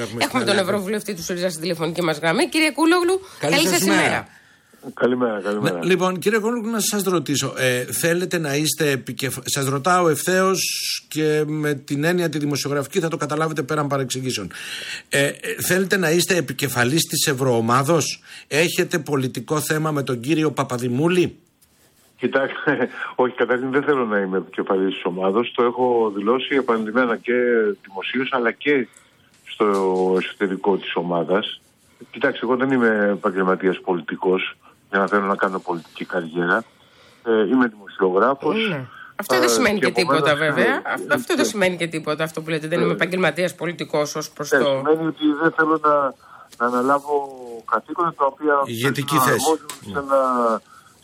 Έχουμε, Έχουμε τον Ευρωβουλευτή του ΣΥΡΙΖΑ στη τηλεφωνική μας γραμμή. Κύριε Κούλογλου, καλή, καλή σας ημέρα. Καλημέρα, καλημέρα. Ναι, λοιπόν, κύριε Κούλογλου, να σας ρωτήσω. Ε, θέλετε να είστε επικεφαλή. Σας ρωτάω ευθέως και με την έννοια τη δημοσιογραφική θα το καταλάβετε πέραν παρεξηγήσεων. Ε, ε, θέλετε να είστε επικεφαλής της Ευρωομάδος; Έχετε πολιτικό θέμα με τον κύριο Παπαδημούλη; Κοιτάξτε, όχι, καταρχήν δεν θέλω να είμαι επικεφαλής της ομάδα. Το έχω δηλώσει επανειλημμένα και δημοσίως αλλά και στο εσωτερικό της ομάδας. Κοιτάξτε, εγώ δεν είμαι επαγγελματίας πολιτικός για να θέλω να κάνω πολιτική καριέρα. Ε, είμαι δημοσιογράφος. Ναι. Αυτό δεν σημαίνει και, τίποτα, βέβαια. Αυτό, αυτό δεν σημαίνει και τίποτα αυτό που λέτε. Δεν είμαι επαγγελματίας πολιτικός ως προς το. Σημαίνει ότι δεν θέλω να, να αναλάβω καθήκοντα τα οποία. Ηγετική θέση. Σε, ένα,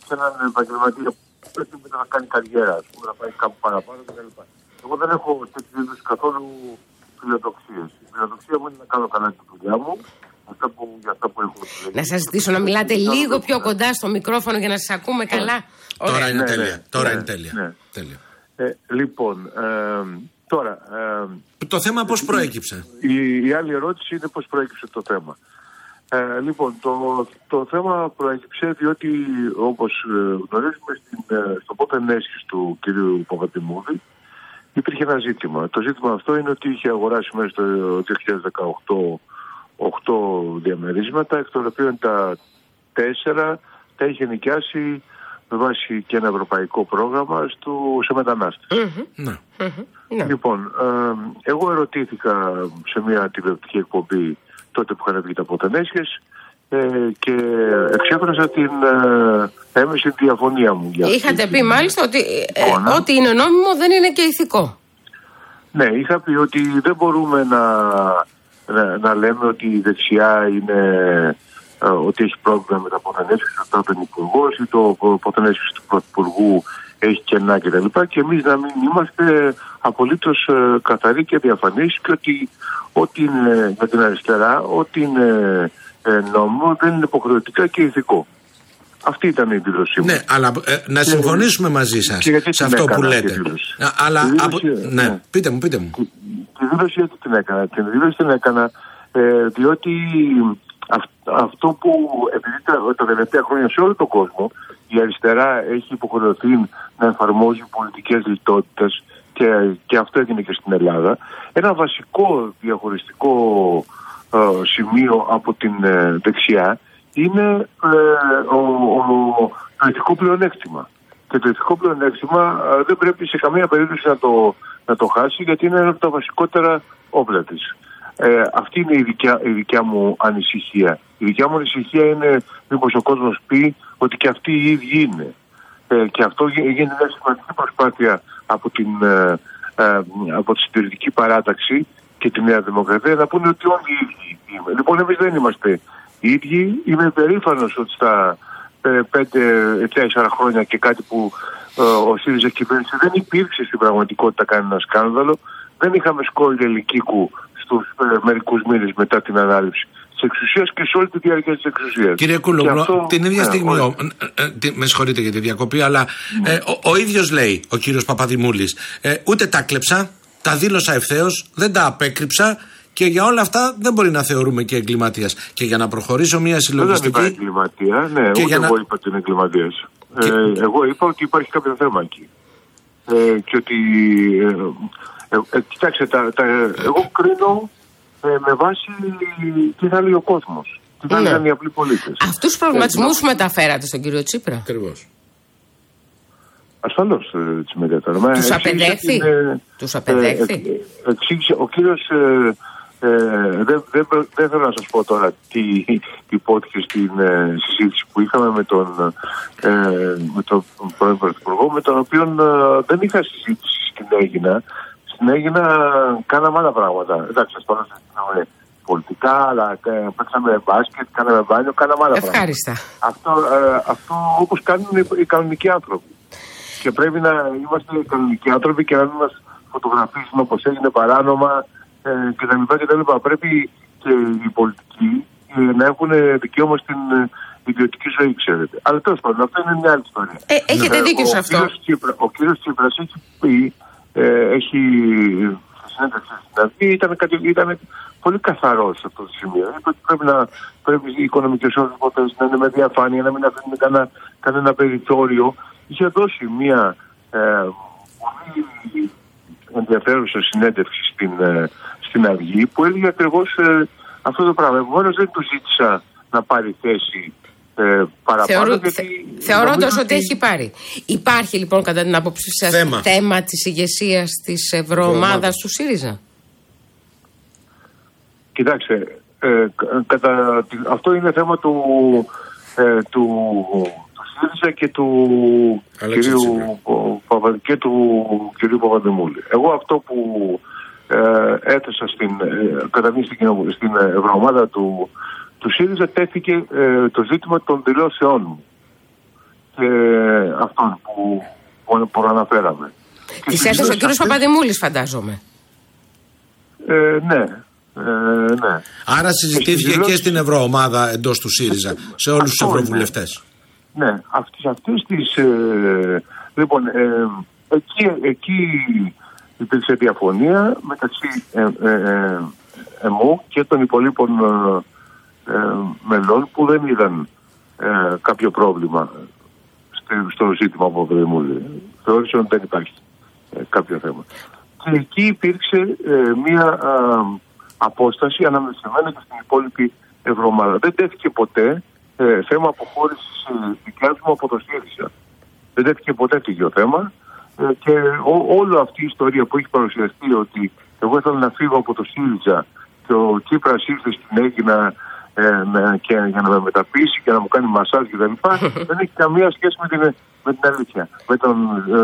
σε έναν επαγγελματία που πρέπει να κάνει καριέρα, ας πούμε, να πάει κάπου παραπάνω κτλ. Εγώ δεν έχω τέτοιου είδους καθόλου φιλοδοξίες. Η φιλοδοξία μου είναι να κάνω καλά τη δουλειά μου. Αυτά που, για αυτά που έχω να σας ζητήσω να μιλάτε λίγο πιο κοντά στο μικρόφωνο για να σας ακούμε καλά. Τώρα είναι ναι, τέλεια. Ναι, Τώρα ναι, είναι τέλεια. τέλεια. Ε, λοιπόν, ε, τώρα. Ε, το θέμα πώς προέκυψε; Η, η άλλη ερώτηση είναι πώς προέκυψε το θέμα. Ε, λοιπόν, το, το θέμα προέκυψε διότι όπως γνωρίζουμε στην, στο πότε ενέσχυση του κ. Παπατημούδη υπήρχε ένα ζήτημα. Το ζήτημα αυτό είναι ότι είχε αγοράσει μέσα στο 2018 8 διαμερίσματα, εκ των οποίων τα 4 τα είχε νοικιάσει με βάση και ένα ευρωπαϊκό πρόγραμμα στο, σε μεταναστες ναι. Λοιπόν, ε, εγώ ερωτήθηκα σε μια τηλεοπτική εκπομπή τότε που είχαν βγει τα ποτενέσχες ε, και εξέφρασα την ε, έμεση διαφωνία μου. Για Είχατε πει μάλιστα ότι ε, ό,τι είναι νόμιμο δεν είναι και ηθικό. Ναι, είχα πει ότι δεν μπορούμε να, να, να λέμε ότι η δεξιά είναι ε, ότι έχει πρόβλημα με τα ποτενέσχες του τον υπουργός ή το ποτενέσχες του πρωθυπουργού έχει κενά κτλ. Και, και εμείς να μην είμαστε απολύτως ε, καθαροί και διαφανείς και ότι ό,τι είναι με την αριστερά, ό,τι είναι ε, νόμιμο δεν είναι υποχρεωτικά και ηθικό. Αυτή ήταν η δήλωσή μου. Ναι, αλλά ε, να συμφωνήσουμε μαζί σας σε αυτό που λέτε. Αλλά δήλωση, ναι, ναι, πείτε μου, πείτε μου. Τη δήλωση γιατί την έκανα; Την δήλωση την έκανα ε, διότι αυτό που επειδή τα, τα τελευταία χρόνια σε όλο τον κόσμο η αριστερά έχει υποχρεωθεί να εφαρμόζει πολιτικές λιτότητες και, και αυτό έγινε και στην Ελλάδα. Ένα βασικό διαχωριστικό ε, σημείο από την ε, δεξιά είναι ε, ο, ο, το ηθικό πλεονέκτημα. Και το ηθικό πλεονέκτημα δεν πρέπει σε καμία περίπτωση να το, να το χάσει γιατί είναι ένα από τα βασικότερα όπλα της. Ε, αυτή είναι η δικιά, η δικιά μου ανησυχία. Η δικιά μου ανησυχία είναι μήπως ο κόσμος πει ότι και αυτοί οι ίδιοι είναι. Ε, και αυτό γίνεται μια σημαντική προσπάθεια από την, ε, ε, από τη συντηρητική παράταξη και τη Νέα Δημοκρατία να πούνε ότι όλοι οι ίδιοι είμαι. Λοιπόν, εμείς δεν είμαστε οι ίδιοι. Είμαι περήφανος ότι στα ε, πέντε-τέσσερα χρόνια και κάτι που ε, ο ΣΥΡΙΖΑ κυβέρνησε δεν υπήρξε στην πραγματικότητα κανένα σκάνδαλο. Δεν είχαμε σκόρια ελικίκου στους ε, μερικούς μήνες μετά την ανάληψη της εξουσίας και σε όλη τη διάρκεια της εξουσίας. Κύριε Κούλογλου, την ίδια ναι, στιγμή. Ο, ε, ε, με συγχωρείτε για τη διακοπή, αλλά ναι. ε, ο, ο ίδιος λέει, ο κύριος Παπαδημούλης, ε, ούτε τα κλέψα, τα δήλωσα ευθέως, δεν τα απέκρυψα και για όλα αυτά δεν μπορεί να θεωρούμε και εγκληματίας. Και για να προχωρήσω μια συλλογιστική. Δεν είπα εγκληματία, ναι, και ούτε εγώ να... είπα ότι είναι εγκληματίας. Και... Ε, εγώ είπα ότι υπάρχει κάποιο θέμα εκεί. Ε, και ότι ε, ε, κοιτάξτε, τα, τα, εγώ κρίνω ε, με βάση τι θα λέει ο κόσμος. Τι θα λένε οι απλοί πολίτες. Αυτούς τους προβληματισμούς ε, μεταφέρατε στον κύριο Τσίπρα. Ακριβώς. Ασφαλώ ε, τι μετέφερα. Τους απεδέχθη; Τους απεδέχθη; ο κύριος. δεν, δεν, δεν θέλω να σας πω τώρα τι υπόθηκε στην συζήτηση που είχαμε με τον, ε, με τον πρώην Πρωθυπουργό, με τον οποίο δεν είχα συζήτηση στην Έγινα, στην Έγινα κάναμε άλλα πράγματα. Εντάξει, τώρα συζητάμε πολιτικά, αλλά ε, παίξαμε μπάσκετ, κάναμε μπάνιο, κάναμε άλλα Ευχάριστα. πράγματα. Αυτό, ε, αυτό όπως κάνουν οι κανονικοί άνθρωποι. Και πρέπει να είμαστε κανονικοί άνθρωποι και να μην μας φωτογραφίσουμε όπως έγινε παράνομα ε, κτλ. Πρέπει και οι πολιτικοί ε, να έχουν δικαίωμα στην ε, ιδιωτική ζωή, ξέρετε. Αλλά τέλος πάντων, αυτό είναι μια άλλη ιστορία. Ε, έχετε δίκιο σε αυτό. Ο κύριος Τσίπρας έχει πει ε, έχει συνέντευξη στην Αθήνα, ήταν, ήταν πολύ καθαρός σε αυτό το σημείο. Πρέπει, να, πρέπει οι οικονομικέ όρου να είναι με διαφάνεια, να μην αφήνουν κανένα, κανένα περιθώριο. Είχε δώσει μια ε, πολύ ενδιαφέρουσα συνέντευξη στην, ε, στην Αυγή που έλεγε ακριβώς ε, αυτό το πράγμα. Επομένως δεν του ζήτησα να πάρει θέση ε, παραπάνω. Θεωρώντας ότι έχει πάρει. Υπάρχει λοιπόν κατά την άποψή σας θέμα, θέμα της ηγεσίας της Ευρωομάδας του ΣΥΡΙΖΑ; Κοιτάξτε, ε, κατά, αυτό είναι θέμα του, ε, του, ΣΥΡΙΖΑ και του, κυρίου, και του κυρίου Παπαδημούλη. Εγώ αυτό που ε, έθεσα στην, ε, καταρχήν στην, στην ευρωομάδα του, του ΣΥΡΙΖΑ τέθηκε ε, το ζήτημα των δηλώσεών μου και αυτών που, που, που αναφέραμε. Τη έθεσε ο κύριος Παπαδημούλης φαντάζομαι. Ε, ναι. Ε, ναι. Άρα συζητήθηκε και, στην Ευρωομάδα εντός του ΣΥΡΙΖΑ, σε όλους τους Ευρωβουλευτές. Ναι, ναι. αυτές τις... Ε, λοιπόν, ε, εκεί, εκεί υπήρξε διαφωνία μεταξύ ε, ε, εμού και των υπολείπων ε, μελών που δεν είδαν ε, κάποιο πρόβλημα στο ζήτημα από Παπαδημούλη. Θεώρησαν ότι δεν υπάρχει ε, κάποιο θέμα. Και εκεί υπήρξε μία απόσταση ανάμεσα σε μένα και στην υπόλοιπη ευρωομάδα. Δεν τέθηκε ποτέ θέμα αποχώρησης δικιά μου από το ΣΥΡΙΖΑ. Δεν τέθηκε ποτέ τέτοιο θέμα. και όλη αυτή η ιστορία που έχει παρουσιαστεί ότι εγώ ήθελα να φύγω από το ΣΥΡΙΖΑ και ο Τσίπρας ήρθε στην Έγινα ε, με, και για να με μεταπίσει και να μου κάνει μασάζ και τα λοιπά, δεν έχει καμία σχέση με την, με την αλήθεια. Με τον, ε,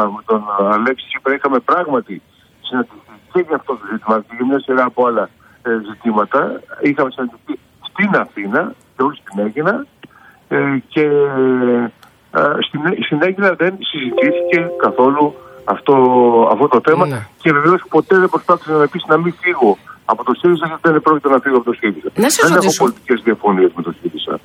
ε, με τον Αλέξη Τσίπρα είχαμε πράγματι συναντηθεί και για αυτό το ζήτημα και για μια σειρά από άλλα ε, ζητήματα. Είχαμε συναντηθεί στην Αθήνα και όχι στην Έγινα ε, και ε, στην, στην Έγινα δεν συζητήθηκε καθόλου αυτό, αυτό το θέμα ναι. και βεβαίως ποτέ δεν προσπάθησα να πει να μην φύγω από το ΣΥΡΙΖΑ γιατί δεν πρόκειται να φύγω από το ΣΥΡΙΖΑ. Να δεν έχω πολιτικές διαφωνίες με το ΣΥΡΙΖΑ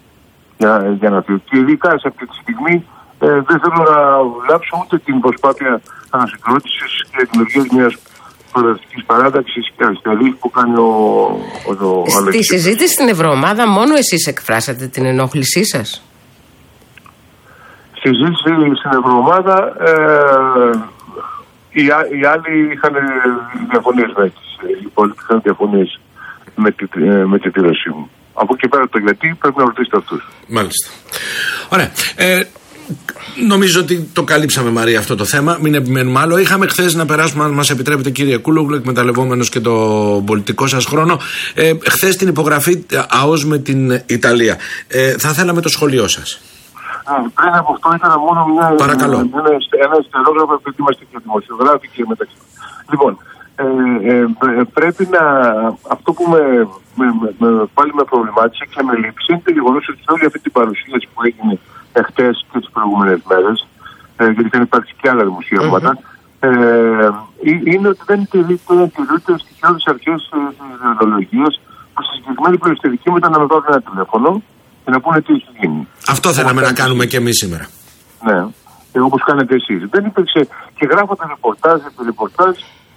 για, για να φύγω. Και ειδικά σε αυτή τη στιγμή ε, δεν θέλω να βλάψω ούτε την προσπάθεια ανασυγκρότησης και δημιουργίας μιας προοδευτική παράταξης και αριστερή που κάνει ο, ο, ο Στη συζήτηση στην Ευρωομάδα, μόνο εσείς εκφράσατε την ενόχλησή σας. Στη συζήτηση στην Ευρωομάδα, ε, οι, οι άλλοι είχαν διαφωνίες με τις οι υπόλοιποι είχαν διαφωνίες με, τη, ε, με τη δήλωσή μου. Από εκεί πέρα το γιατί πρέπει να ρωτήσετε αυτούς. Μάλιστα. Ωραία. Ε, Νομίζω ότι το καλύψαμε Μαρία αυτό το θέμα. Μην επιμένουμε άλλο. Είχαμε χθες να περάσουμε, αν μας επιτρέπετε, κύριε Κούλογλου, εκμεταλλευόμενος και το πολιτικό σας χρόνο, ε, χθες την υπογραφή ΑΟΣ με την Ιταλία. Ε, θα θέλαμε το σχολείο σας. Πριν από αυτό ήταν μόνο μια, Παρακαλώ. ένα, ένα στερόγραφο επειδή είμαστε και δημοσιογράφοι και μεταξύ. Λοιπόν, ε, ε, ε, πρέπει να. Αυτό που με, με, με, πάλι με προβλημάτισε και με λείψει είναι το γεγονός ότι όλη αυτή την παρουσίαση που έγινε εχθές και τις προηγούμενες μέρες, ε, γιατί είχαν υπάρξει και άλλα δημοσιεύματα, mm-hmm. ε, είναι ότι δεν τηρούνται στοιχειώδει αρχέ της ιδεολογίας που στη συγκεκριμένη περιστατική μετά να με πάρουν ένα τηλέφωνο και να πούνε τι έχει γίνει. Αυτό θέλαμε να κάνουμε και εμείς σήμερα. Ναι, όπως κάνετε εσείς. Δεν υπήρξε και γράφοντα ρεπορτάζ επί ρεπορτάζ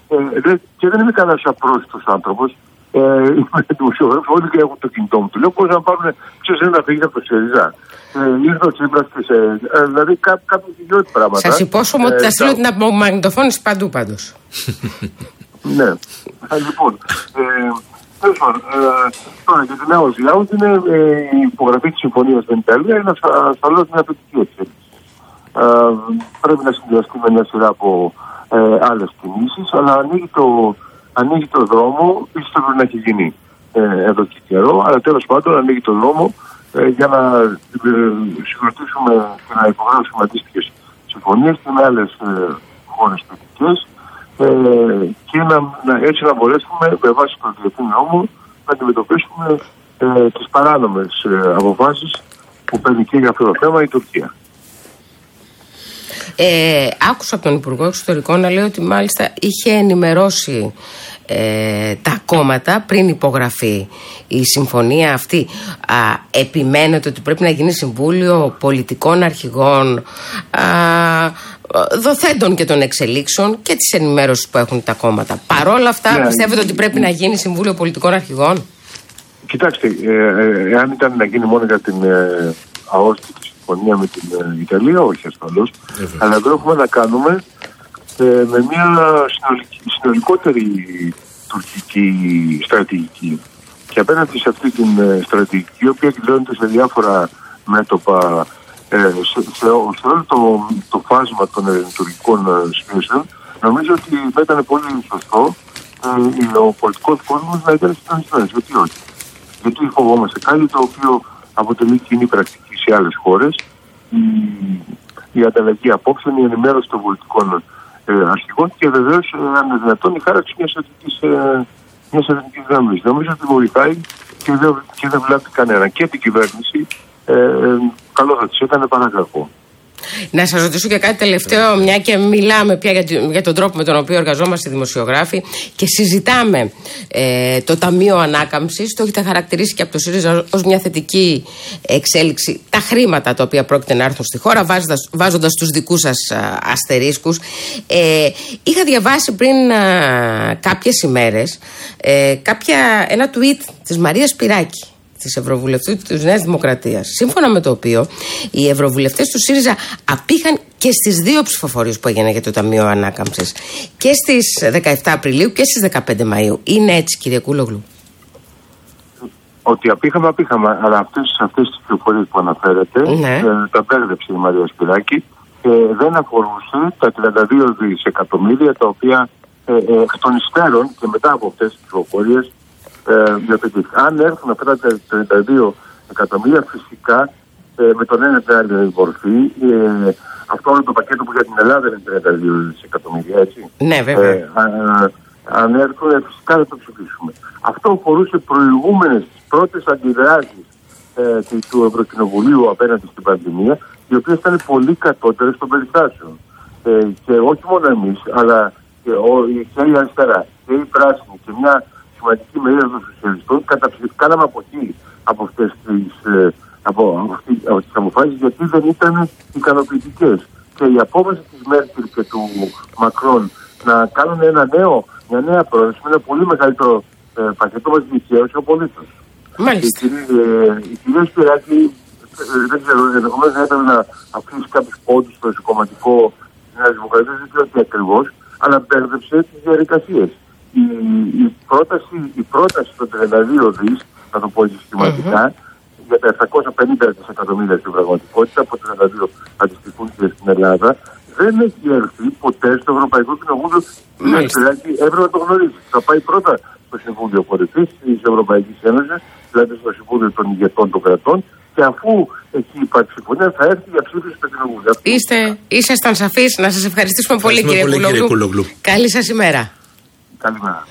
ε, και δεν είμαι κανένας απρόσιτος άνθρωπος. Ε, είμαι δημοσιογράφο, όλοι και έχουν το κινητό μου. Του λέω πώ να πάρουν, ποιο είναι να φύγει από το ΣΥΡΙΖΑ. Ε, ήρθε ο Τσίπρα και σε. Ε, δηλαδή κά, κάποια ιδιότητα πράγματα. Σας υπόσχομαι ότι θα στείλω την απομαγνητοφώνηση παντού πάντως. ναι. Λοιπόν. Τέλος πάντων, τώρα για την ΑΟΣ. Η ΑΟΣ είναι η υπογραφή της συμφωνίας στην Ιταλία, είναι ασφαλώς μια θετική εξέλιξη. Πρέπει να συνδυαστεί με μια σειρά από ε, άλλες κινήσεις, αλλά ανοίγει το, ανοίγει το δρόμο, ίσω πρέπει να έχει γίνει ε, εδώ και καιρό, αλλά τέλος πάντων ανοίγει το δρόμο ε, για να ε, συγκροτήσουμε και να υπογράψουμε αντίστοιχες συμφωνίες και με άλλες ε, χώρες ε, και να, να, έτσι να μπορέσουμε με βάση το διεθνή νόμο να αντιμετωπίσουμε ε, τις παράνομες ε, αποφάσεις που παίρνει και για αυτό το θέμα η Τουρκία. Ε, άκουσα από τον Υπουργό Εξωτερικών να λέει ότι μάλιστα είχε ενημερώσει ε, τα κόμματα πριν υπογραφεί η συμφωνία αυτή α, επιμένετε ότι πρέπει να γίνει συμβούλιο πολιτικών αρχηγών α, δοθέντων και των εξελίξεων και της ενημέρωσης που έχουν τα κόμματα. Παρόλα αυτά ναι, πιστεύετε ότι πρέπει να γίνει συμβούλιο πολιτικών αρχηγών; Κοιτάξτε, ε, ε, εάν ήταν να γίνει μόνο για την ε, αόστιτη συμφωνία με την ε, Ιταλία, όχι ασφαλώς, αλλά εδώ έχουμε να κάνουμε ε, με μια συνολικότερη τουρκική στρατηγική. Και απέναντι σε αυτή την ε, στρατηγική, η οποία εκδηλώνεται σε διάφορα μέτωπα, ε, σε, σε, όλο το, το φάσμα των τουρκικών σχέσεων, νομίζω ότι θα ήταν πολύ σωστό ε, ο πολιτικός κόσμος να ήταν συντονισμένος. Γιατί όχι; Γιατί φοβόμαστε κάτι το οποίο αποτελεί κοινή πρακτική σε άλλες χώρες. Η, η ανταλλαγή απόψεων, η ενημέρωση των πολιτικών ε, αρχηγών και βεβαίως, ε, αν είναι δυνατόν, η χάραξη μιας εθνικής ε, γραμμής. Νομίζω ότι βοηθάει και δεν, και δεν βλάπτει κανένα. Και την κυβέρνηση ε, ε, καλό θα της έκανε παρά κακό. Να σας ρωτήσω και κάτι τελευταίο, μια και μιλάμε πια για, τον τρόπο με τον οποίο εργαζόμαστε οι δημοσιογράφοι και συζητάμε ε, το Ταμείο Ανάκαμψης. Το έχετε χαρακτηρίσει και από το ΣΥΡΙΖΑ ως μια θετική εξέλιξη. Τα χρήματα τα οποία πρόκειται να έρθουν στη χώρα, βάζοντα τους δικούς σας αστερίσκους. Ε, είχα διαβάσει πριν κάποιες ημέρες ε, ένα tweet της Μαρίας Σπυράκη της Ευρωβουλευτού της Νέας Δημοκρατίας, σύμφωνα με το οποίο οι Ευρωβουλευτές του ΣΥΡΙΖΑ απήχαν και στις δύο ψηφοφορίες που έγιναν για το Ταμείο Ανάκαμψης και στις 17 Απριλίου και στις 15 Μαου. Είναι έτσι, κύριε Κούλογλου; Ότι απήχαμε, απήχαμε. Αλλά αυτές αυτές τις πληροφορίες που αναφέρετε ναι. ε, τα μπέρδεψε η Μαρία Σπυράκη και δεν αφορούσε τα 32 δισεκατομμύρια τα οποία ε, ε, εκ των υστέρων και μετά από αυτές τις πληροφορίες ε, Αν έρθουν αυτά τα 32 εκατομμύρια, φυσικά ε, με τον ένα ή άλλη μορφή, ε, αυτό είναι το πακέτο που για την Ελλάδα είναι 32 δισεκατομμύρια, έτσι. Ναι, βέβαια. Ε, αν έρθουν, ε, φυσικά θα το ψηφίσουμε. Αυτό αφορούσε προηγούμενες πρώτες αντιδράσεις ε, του Ευρωκοινοβουλίου απέναντι στην πανδημία, οι οποίες ήταν πολύ κατώτερες των περιστάσεων. Ε, και όχι μόνο εμείς, αλλά και, ο, και η αριστερά και η πράσινη και μια σημαντική μερίδα των σοσιαλιστών κάναμε από εκεί από αυτές τις ε, από, από τις αποφάσεις γιατί δεν ήταν ικανοποιητικές. Και η απόφαση της Μέρκελ και του Μακρόν να κάνουν ένα νέο, μια νέα πρόταση με ένα πολύ μεγαλύτερο ε, πακέτο μας δικαίωσε ο πολίτης. Μάλιστα. Η, ε, η κυρία Σπυράκη, ε, δεν ξέρω, ενδεχομένως θα ήθελε να αφήσει κάποιους πόντους στο εσωκομματικό της Νέας Δημοκρατίας, δεν ξέρω τι ακριβώς, αλλά μπέρδεψε τις διαδικασίες η, η, πρόταση, η πρόταση των 32 δις, θα το πω συστηματικά, mm-hmm. για τα 750 δισεκατομμύρια στην πραγματικότητα, από 32 αντιστοιχούν και στην Ελλάδα, δεν έχει έρθει ποτέ στο Ευρωπαϊκό Κοινοβούλιο. Δηλαδή, έπρεπε να το γνωρίζει. Θα πάει πρώτα στο Συμβούλιο Κορυφή της Ευρωπαϊκής Ένωσης, δηλαδή στο Συμβούλιο των ηγετών των κρατών, και αφού εκεί υπάρχει συμφωνία, θα έρθει για ψήφιση στο Κοινοβούλιο. Είστε, ήσασταν σαφείς. Να σας ευχαριστήσουμε πολύ, κύριε, πολύ, κύριε Καλή σας ημέρα. Καλημέρα.